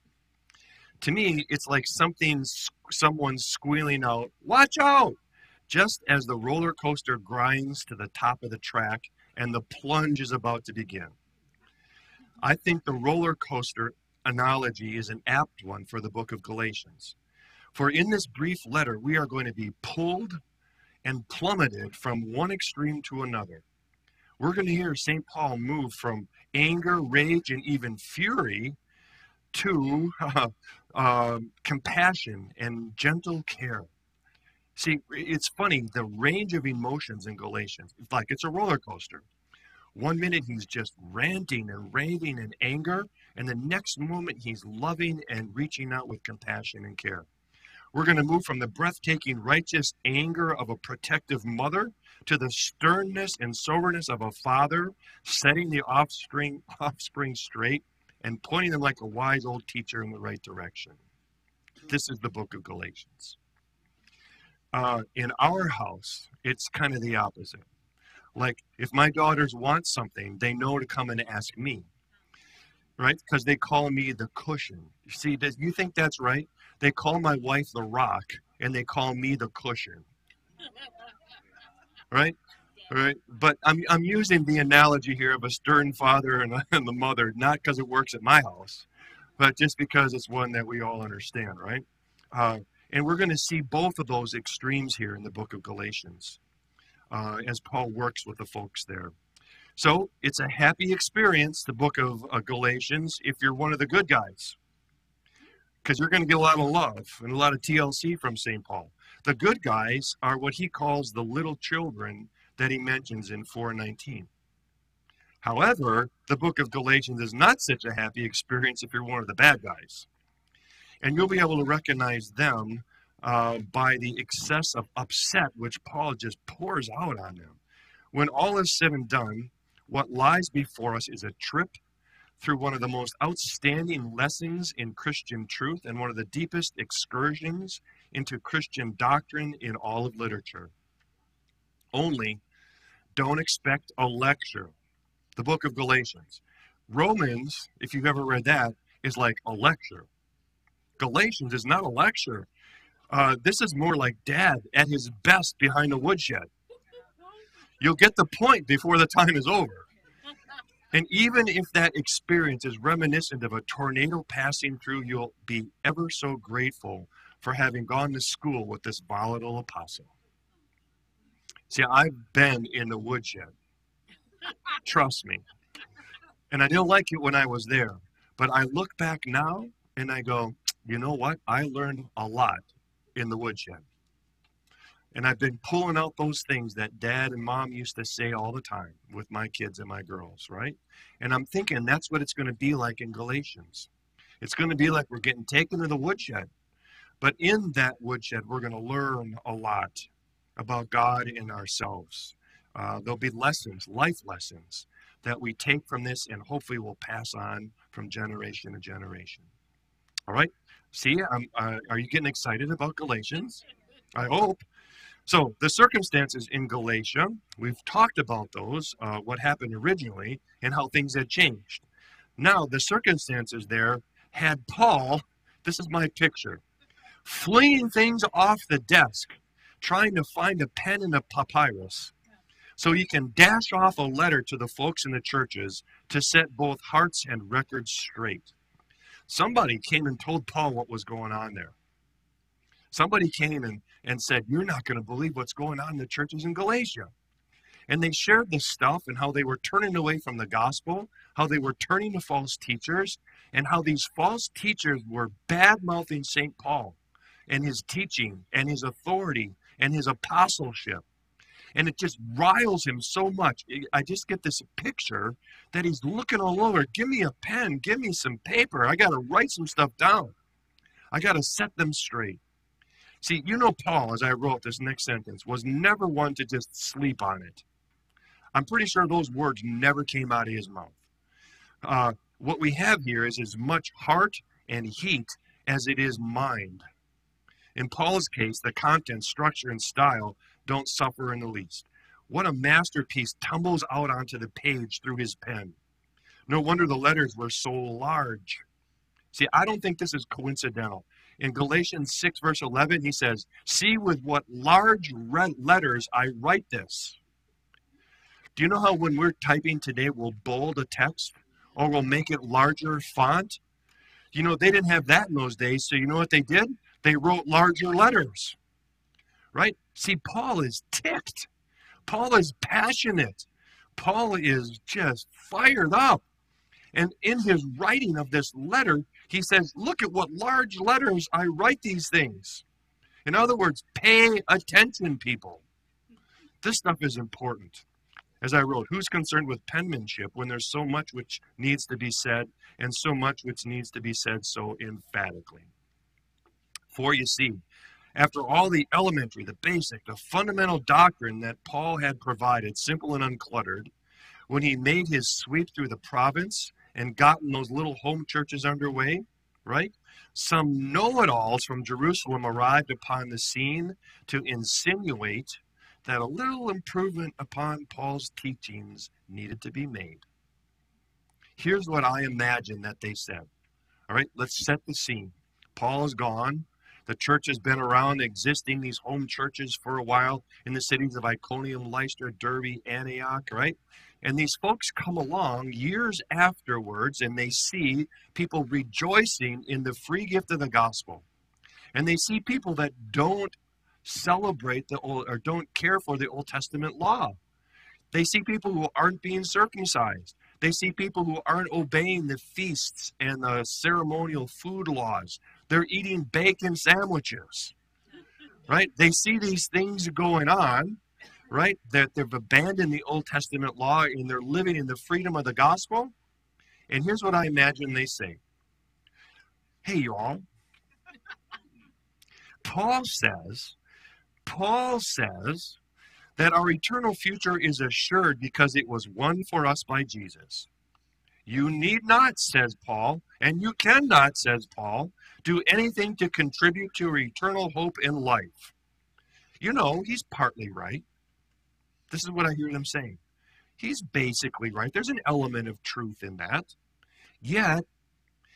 To me, it's like something, someone squealing out, Watch out! Just as the roller coaster grinds to the top of the track and the plunge is about to begin. I think the roller coaster analogy is an apt one for the book of Galatians. For in this brief letter, we are going to be pulled and plummeted from one extreme to another. We're going to hear St. Paul move from anger, rage, and even fury to uh, uh, compassion and gentle care. See, it's funny, the range of emotions in Galatians, it's like it's a roller coaster. One minute he's just ranting and raving in anger, and the next moment he's loving and reaching out with compassion and care. We're going to move from the breathtaking righteous anger of a protective mother to the sternness and soberness of a father, setting the offspring, offspring straight and pointing them like a wise old teacher in the right direction. This is the book of Galatians. Uh, in our house, it's kind of the opposite. Like, if my daughters want something, they know to come and ask me right? Because they call me the cushion. See, does you think that's right? They call my wife the rock, and they call me the cushion. Right? Right? But I'm, I'm using the analogy here of a stern father and, and the mother, not because it works at my house, but just because it's one that we all understand, right? Uh, and we're going to see both of those extremes here in the book of Galatians uh, as Paul works with the folks there. So it's a happy experience, the book of uh, Galatians, if you're one of the good guys. Because you're going to get a lot of love and a lot of TLC from St. Paul. The good guys are what he calls the little children that he mentions in 419. However, the book of Galatians is not such a happy experience if you're one of the bad guys. And you'll be able to recognize them uh, by the excess of upset which Paul just pours out on them. When all is said and done, what lies before us is a trip through one of the most outstanding lessons in Christian truth and one of the deepest excursions into Christian doctrine in all of literature. Only don't expect a lecture. The book of Galatians. Romans, if you've ever read that, is like a lecture. Galatians is not a lecture. Uh, this is more like dad at his best behind a woodshed. You'll get the point before the time is over. And even if that experience is reminiscent of a tornado passing through, you'll be ever so grateful for having gone to school with this volatile apostle. See, I've been in the woodshed. Trust me. And I didn't like it when I was there. But I look back now and I go, you know what? I learned a lot in the woodshed. And I've been pulling out those things that dad and mom used to say all the time with my kids and my girls, right? And I'm thinking that's what it's going to be like in Galatians. It's going to be like we're getting taken to the woodshed. But in that woodshed, we're going to learn a lot. about God and ourselves. Uh, there'll be lessons, life lessons, that we take from this and hopefully will pass on from generation to generation. All right? See, uh, are you getting excited about Galatians? I hope. So, the circumstances in Galatia, we've talked about those, uh, what happened originally, and how things had changed. Now, the circumstances there had Paul, this is my picture, flinging things off the desk, trying to find a pen and a papyrus so he can dash off a letter to the folks in the churches to set both hearts and records straight. Somebody came and told Paul what was going on there. Somebody came and, and said, You're not going to believe what's going on in the churches in Galatia. And they shared this stuff and how they were turning away from the gospel, how they were turning to false teachers, and how these false teachers were bad mouthing St. Paul and his teaching and his authority and his apostleship. And it just riles him so much. I just get this picture that he's looking all over. Give me a pen, give me some paper. I got to write some stuff down. I got to set them straight. See, you know, Paul, as I wrote this next sentence, was never one to just sleep on it. I'm pretty sure those words never came out of his mouth. Uh, what we have here is as much heart and heat as it is mind. In Paul's case, the content, structure, and style don't suffer in the least. What a masterpiece tumbles out onto the page through his pen. No wonder the letters were so large. See, I don't think this is coincidental. In Galatians 6, verse 11, he says, See with what large red letters I write this. Do you know how when we're typing today, we'll bold a text or we'll make it larger font? You know, they didn't have that in those days, so you know what they did? They wrote larger letters, right? See, Paul is ticked. Paul is passionate. Paul is just fired up. And in his writing of this letter, he says, Look at what large letters I write these things. In other words, pay attention, people. This stuff is important. As I wrote, who's concerned with penmanship when there's so much which needs to be said and so much which needs to be said so emphatically? For you see, after all the elementary, the basic, the fundamental doctrine that Paul had provided, simple and uncluttered, when he made his sweep through the province and gotten those little home churches underway, right? Some know it alls from Jerusalem arrived upon the scene to insinuate that a little improvement upon Paul's teachings needed to be made. Here's what I imagine that they said. All right, let's set the scene. Paul is gone. The church has been around existing, these home churches, for a while in the cities of Iconium, Lystra, Derbe, Antioch, right? And these folks come along years afterwards and they see people rejoicing in the free gift of the gospel. And they see people that don't celebrate the old or don't care for the Old Testament law. They see people who aren't being circumcised. They see people who aren't obeying the feasts and the ceremonial food laws. They're eating bacon sandwiches. Right? They see these things going on right? That they've abandoned the Old Testament law and they're living in the freedom of the gospel. And here's what I imagine they say Hey, y'all. Paul says, Paul says that our eternal future is assured because it was won for us by Jesus. You need not, says Paul, and you cannot, says Paul, do anything to contribute to your eternal hope in life. You know, he's partly right. This is what I hear them saying. He's basically right. There's an element of truth in that. Yet,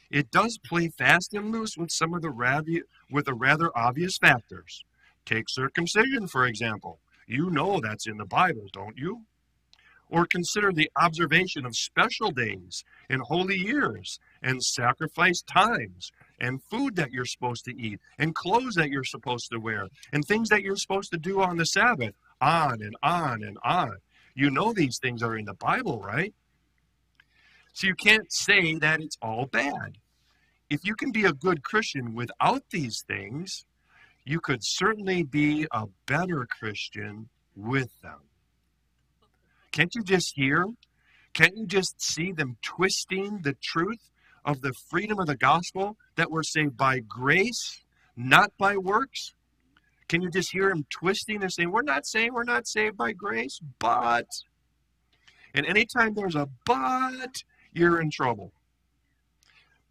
it does play fast and loose with some of the ravi- with the rather obvious factors. Take circumcision, for example. You know that's in the Bible, don't you? Or consider the observation of special days and holy years and sacrifice times and food that you're supposed to eat and clothes that you're supposed to wear and things that you're supposed to do on the Sabbath on and on and on. You know these things are in the Bible, right? So you can't say that it's all bad. If you can be a good Christian without these things, you could certainly be a better Christian with them. Can't you just hear? Can't you just see them twisting the truth of the freedom of the gospel that we're saved by grace, not by works? Can you just hear them twisting and saying, We're not saying we're not saved by grace, but. And anytime there's a but, you're in trouble.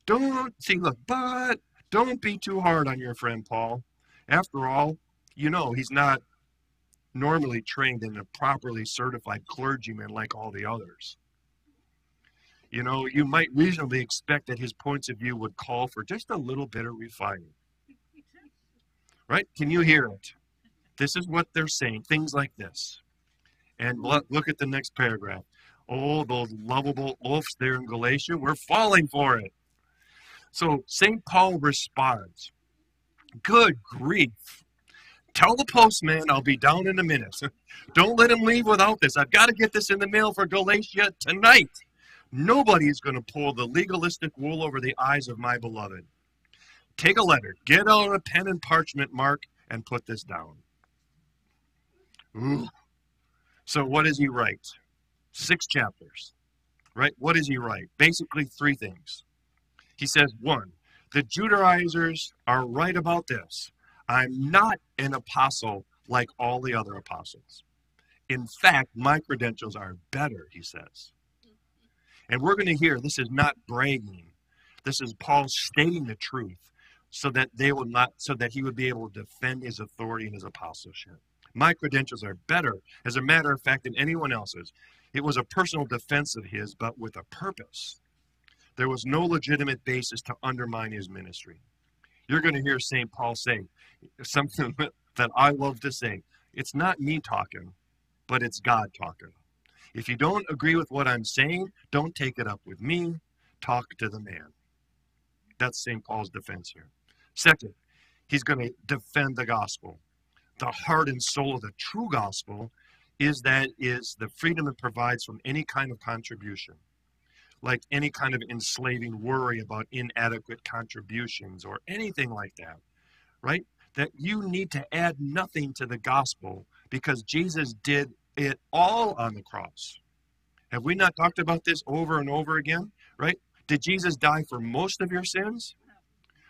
Don't see, look, but don't be too hard on your friend Paul. After all, you know he's not normally trained in a properly certified clergyman like all the others. You know, you might reasonably expect that his points of view would call for just a little bit of refining. Right? Can you hear it? This is what they're saying, things like this. And look, look at the next paragraph. Oh, those lovable oafs there in Galatia, we're falling for it. So St. Paul responds, Good grief. Tell the postman I'll be down in a minute. Don't let him leave without this. I've got to get this in the mail for Galatia tonight. Nobody is going to pull the legalistic wool over the eyes of my beloved. Take a letter, get out a pen and parchment, Mark, and put this down. Ooh. So, what does he write? Six chapters, right? What does he write? Basically, three things. He says, one, the Judaizers are right about this. I'm not an apostle like all the other apostles. In fact, my credentials are better, he says. And we're going to hear this is not bragging. This is Paul stating the truth so that they will not so that he would be able to defend his authority and his apostleship. My credentials are better, as a matter of fact, than anyone else's. It was a personal defense of his, but with a purpose. There was no legitimate basis to undermine his ministry. You're going to hear St. Paul say something that I love to say. It's not me talking, but it's God talking. If you don't agree with what I'm saying, don't take it up with me. Talk to the man. That's St. Paul's defense here. Second, he's going to defend the gospel. The heart and soul of the true gospel is that is the freedom it provides from any kind of contribution like any kind of enslaving worry about inadequate contributions or anything like that right that you need to add nothing to the gospel because jesus did it all on the cross. Have we not talked about this over and over again? Right? Did Jesus die for most of your sins?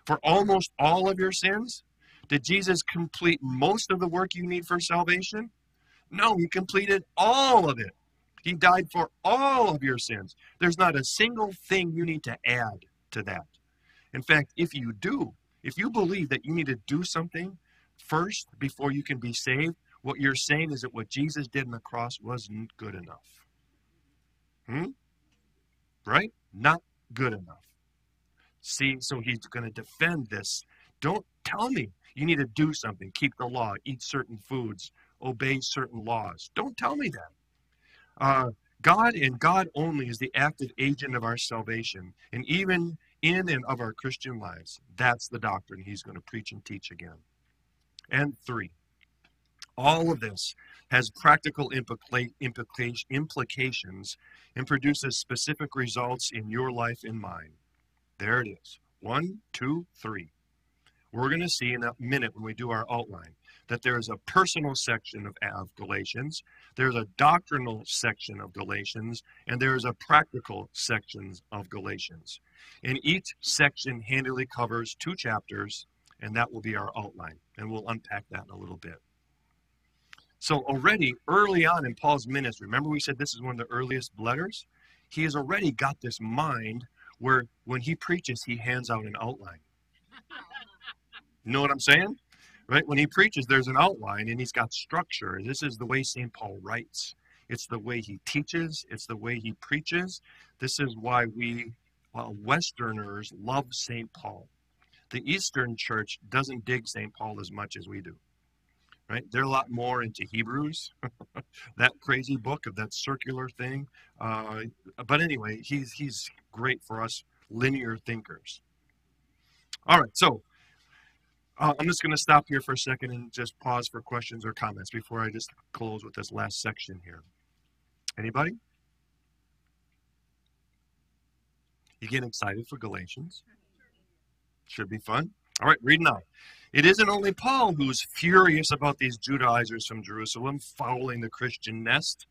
For almost all of your sins? Did Jesus complete most of the work you need for salvation? No, he completed all of it. He died for all of your sins. There's not a single thing you need to add to that. In fact, if you do, if you believe that you need to do something first before you can be saved, what you're saying is that what Jesus did on the cross wasn't good enough. Hmm? Right? Not good enough. See, so he's going to defend this. Don't tell me you need to do something, keep the law, eat certain foods, obey certain laws. Don't tell me that. Uh, God and God only is the active agent of our salvation. And even in and of our Christian lives, that's the doctrine he's going to preach and teach again. And three, all of this has practical implica- implica- implications and produces specific results in your life and mine. There it is. One, two, three. We're going to see in a minute when we do our outline that there is a personal section of, of Galatians, there's a doctrinal section of Galatians, and there is a practical section of Galatians. And each section handily covers two chapters, and that will be our outline. And we'll unpack that in a little bit. So already early on in Paul's ministry, remember we said this is one of the earliest letters? He has already got this mind where when he preaches, he hands out an outline. You know what I'm saying? Right? When he preaches, there's an outline and he's got structure. This is the way St. Paul writes. It's the way he teaches, it's the way he preaches. This is why we well, Westerners love St. Paul. The Eastern Church doesn't dig St. Paul as much as we do right? They're a lot more into Hebrews, that crazy book of that circular thing. Uh, but anyway, he's he's great for us linear thinkers. All right, so uh, I'm just going to stop here for a second and just pause for questions or comments before I just close with this last section here. Anybody? You getting excited for Galatians? Should be fun. All right, reading on. It isn't only Paul who's furious about these Judaizers from Jerusalem fouling the Christian nest.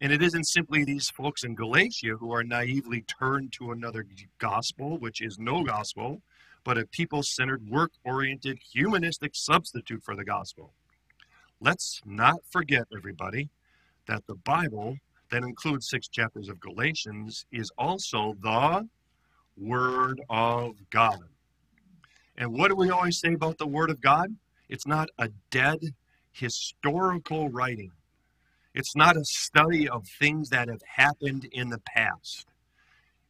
And it isn't simply these folks in Galatia who are naively turned to another gospel, which is no gospel, but a people centered, work oriented, humanistic substitute for the gospel. Let's not forget, everybody, that the Bible, that includes six chapters of Galatians, is also the Word of God. And what do we always say about the Word of God? It's not a dead historical writing. It's not a study of things that have happened in the past.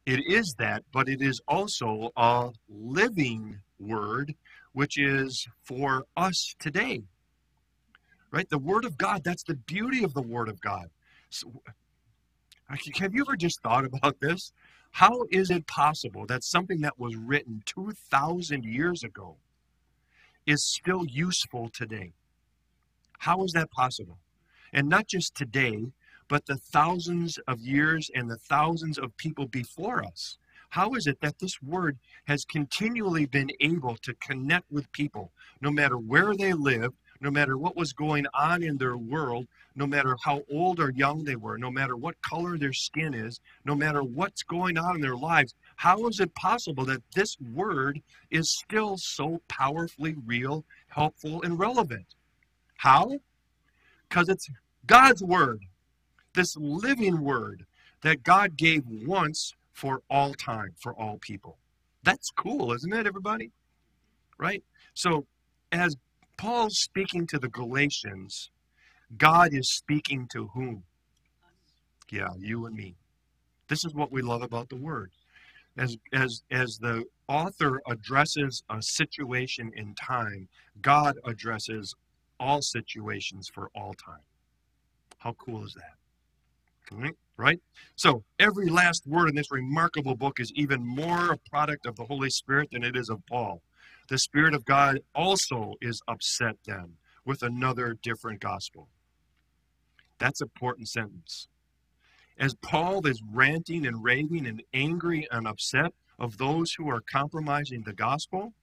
It is that, but it is also a living word, which is for us today. Right? The Word of God, that's the beauty of the Word of God. So, have you ever just thought about this? How is it possible that something that was written 2,000 years ago is still useful today? How is that possible? And not just today, but the thousands of years and the thousands of people before us. How is it that this word has continually been able to connect with people, no matter where they live, no matter what was going on in their world, no matter how old or young they were, no matter what color their skin is, no matter what's going on in their lives? How is it possible that this word is still so powerfully real, helpful, and relevant? How? Because it's God's word, this living word that God gave once for all time, for all people. That's cool, isn't it, everybody? Right? So, as Paul's speaking to the Galatians, God is speaking to whom? Yeah, you and me. This is what we love about the word. As, as, as the author addresses a situation in time, God addresses all situations for all time. How cool is that? Right? right? So, every last word in this remarkable book is even more a product of the Holy Spirit than it is of Paul. The Spirit of God also is upset then with another different gospel. That's an important sentence. As Paul is ranting and raving and angry and upset of those who are compromising the gospel,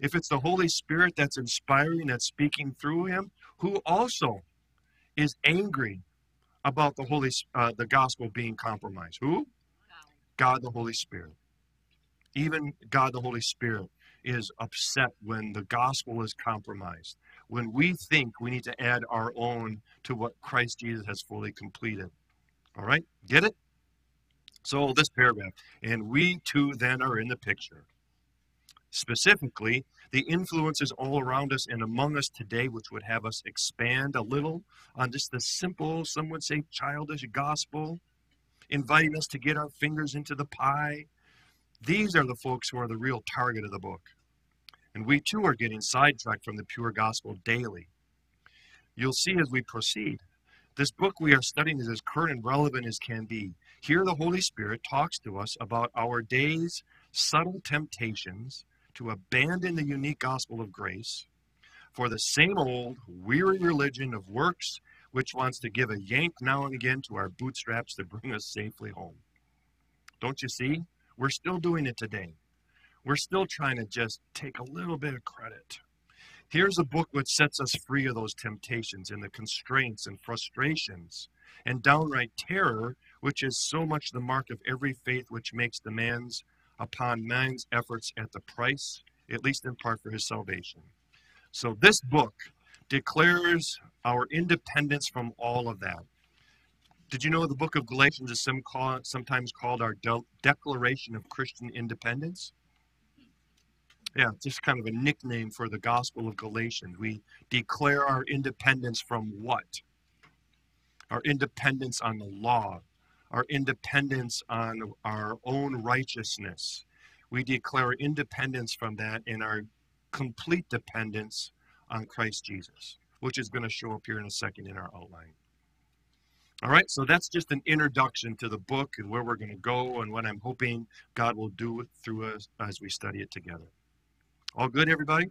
if it's the Holy Spirit that's inspiring, that's speaking through him, who also is angry about the Holy, uh, the gospel being compromised? Who? God the Holy Spirit. Even God the Holy Spirit is upset when the gospel is compromised, when we think we need to add our own to what Christ Jesus has fully completed. All right? Get it? So, this paragraph, and we too then are in the picture. Specifically, the influences all around us and among us today, which would have us expand a little on just the simple, some would say childish gospel, inviting us to get our fingers into the pie. These are the folks who are the real target of the book. And we too are getting sidetracked from the pure gospel daily. You'll see as we proceed. This book we are studying is as current and relevant as can be. Here, the Holy Spirit talks to us about our day's subtle temptations to abandon the unique gospel of grace for the same old weary religion of works which wants to give a yank now and again to our bootstraps to bring us safely home. Don't you see? We're still doing it today. We're still trying to just take a little bit of credit. Here's a book which sets us free of those temptations and the constraints and frustrations and downright terror, which is so much the mark of every faith which makes demands upon man's efforts at the price, at least in part for his salvation. So this book declares our independence from all of that. Did you know the book of Galatians is some call, sometimes called our de- Declaration of Christian Independence? Yeah, just kind of a nickname for the Gospel of Galatians. We declare our independence from what? Our independence on the law, our independence on our own righteousness. We declare independence from that and our complete dependence on Christ Jesus, which is going to show up here in a second in our outline. All right, so that's just an introduction to the book and where we're going to go and what I'm hoping God will do through us as we study it together. All good, everybody?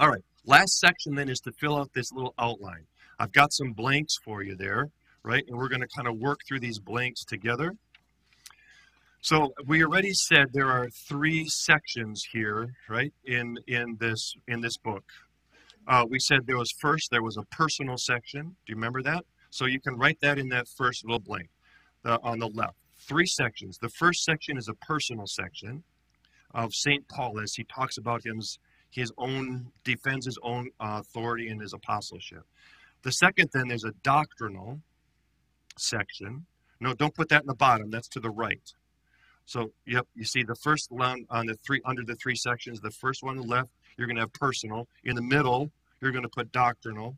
All right, last section then is to fill out this little outline. I've got some blanks for you there right? And we're going to kind of work through these blanks together. So we already said there are three sections here, right? In in this in this book, uh, we said there was first there was a personal section. Do you remember that? So you can write that in that first little blank uh, on the left. Three sections. The first section is a personal section. of St. Paul as he talks about his, his own, defends his own authority and his apostleship. The second, then, is a doctrinal section. No, don't put that in the bottom. That's to the right. So, yep, you see the first one on the three under the three sections. The first one on the left, you're going to have personal. In the middle, you're going to put doctrinal.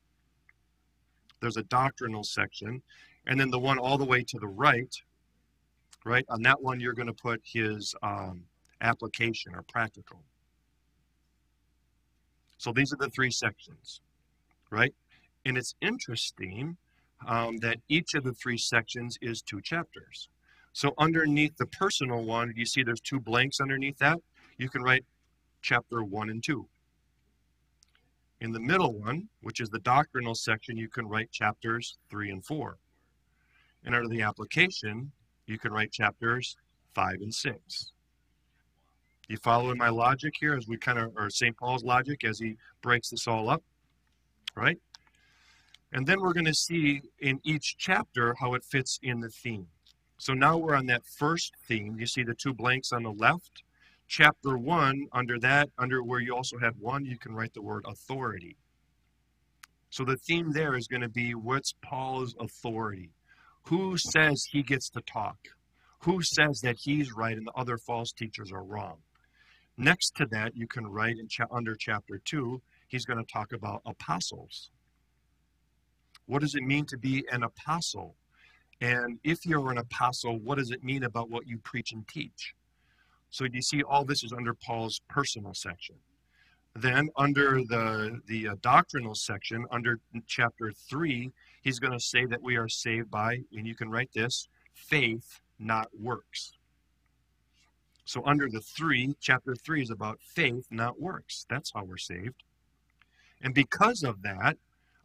There's a doctrinal section, and then the one all the way to the right, right on that one, you're going to put his um, application or practical. So these are the three sections, right? And it's interesting um, that each of the three sections is two chapters. So underneath the personal one, you see there's two blanks underneath that. You can write chapter one and two. In the middle one, which is the doctrinal section, you can write chapters three and four. And under the application, you can write chapters five and six. You following my logic here as we kind of, or St. Paul's logic as he breaks this all up, right? And then we're going to see in each chapter how it fits in the theme. So now we're on that first theme. You see the two blanks on the left. Chapter one, under that, under where you also have one, you can write the word authority. So the theme there is going to be what's Paul's authority? Who says he gets to talk? Who says that he's right and the other false teachers are wrong? Next to that, you can write in cha- under chapter two, he's going to talk about apostles. What does it mean to be an apostle? And if you're an apostle, what does it mean about what you preach and teach? So you see, all this is under Paul's personal section. Then, under the the uh, doctrinal section, under chapter three, he's going to say that we are saved by, and you can write this, faith, not works. So, under the three, chapter three is about faith, not works. That's how we're saved. And because of that,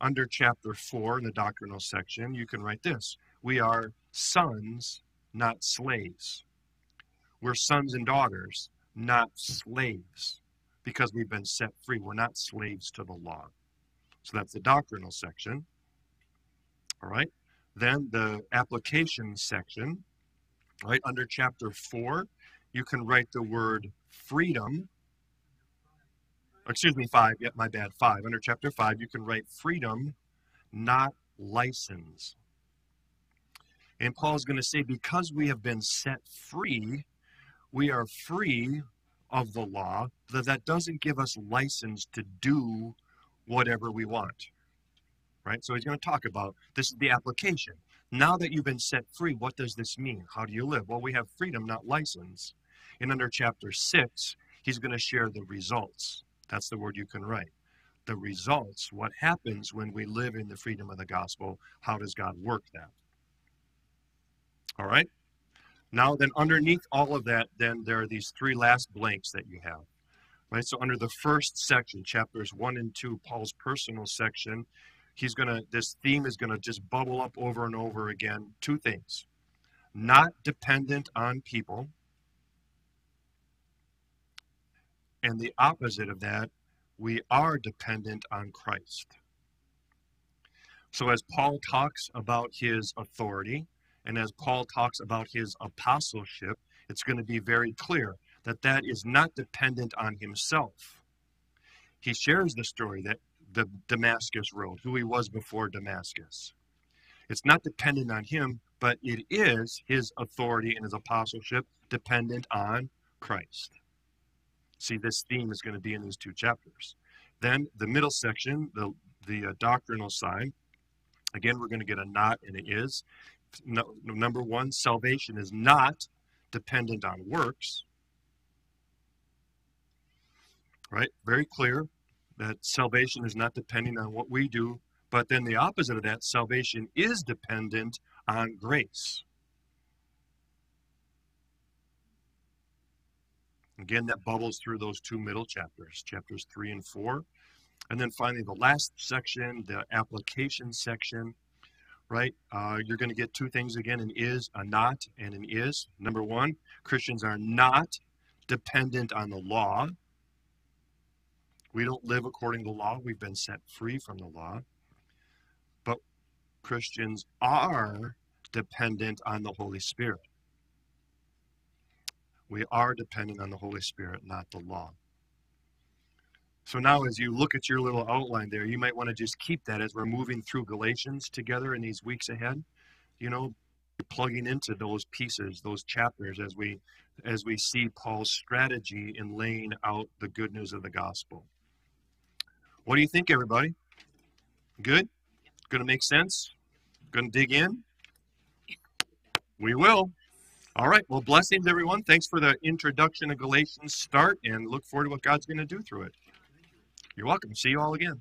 under chapter 4 in the doctrinal section, you can write this We are sons, not slaves. We're sons and daughters, not slaves, because we've been set free. We're not slaves to the law. So that's the doctrinal section. All right. Then the application section, right under chapter 4, you can write the word freedom excuse me, five, yep, my bad, five. Under chapter five, you can write freedom, not license. And Paul's going to say, because we have been set free, we are free of the law, that that doesn't give us license to do whatever we want. Right? So he's going to talk about this is the application. Now that you've been set free, what does this mean? How do you live? Well, we have freedom, not license. And under chapter six, he's going to share the results. That's the word you can write. The results, what happens when we live in the freedom of the gospel, how does God work that? All right? Now, then, underneath all of that, then there are these three last blanks that you have. Right? So, under the first section, chapters one and two, Paul's personal section, he's going to, this theme is going to just bubble up over and over again. Two things not dependent on people, And the opposite of that, we are dependent on Christ. So, as Paul talks about his authority and as Paul talks about his apostleship, it's going to be very clear that that is not dependent on himself. He shares the story that the Damascus Road, who he was before Damascus. It's not dependent on him, but it is his authority and his apostleship dependent on Christ. See, this theme is going to be in these two chapters. Then the middle section, the, the uh, doctrinal side, again, we're going to get a not and it is. No, number one, salvation is not dependent on works. Right? Very clear that salvation is not depending on what we do. But then the opposite of that, salvation is dependent on grace. Again, that bubbles through those two middle chapters, chapters three and four. And then finally, the last section, the application section, right? Uh, you're going to get two things again an is, a not, and an is. Number one, Christians are not dependent on the law. We don't live according to the law, we've been set free from the law. But Christians are dependent on the Holy Spirit. We are dependent on the Holy Spirit, not the law. So now, as you look at your little outline there, you might want to just keep that as we're moving through Galatians together in these weeks ahead. You know, plugging into those pieces, those chapters, as we as we see Paul's strategy in laying out the good news of the gospel. What do you think, everybody? Good? Going to make sense? Going to dig in? We will. All right. Well, blessings, everyone. Thanks for the introduction to Galatians start and look forward to what God's going to do through it. You're welcome. See you all again.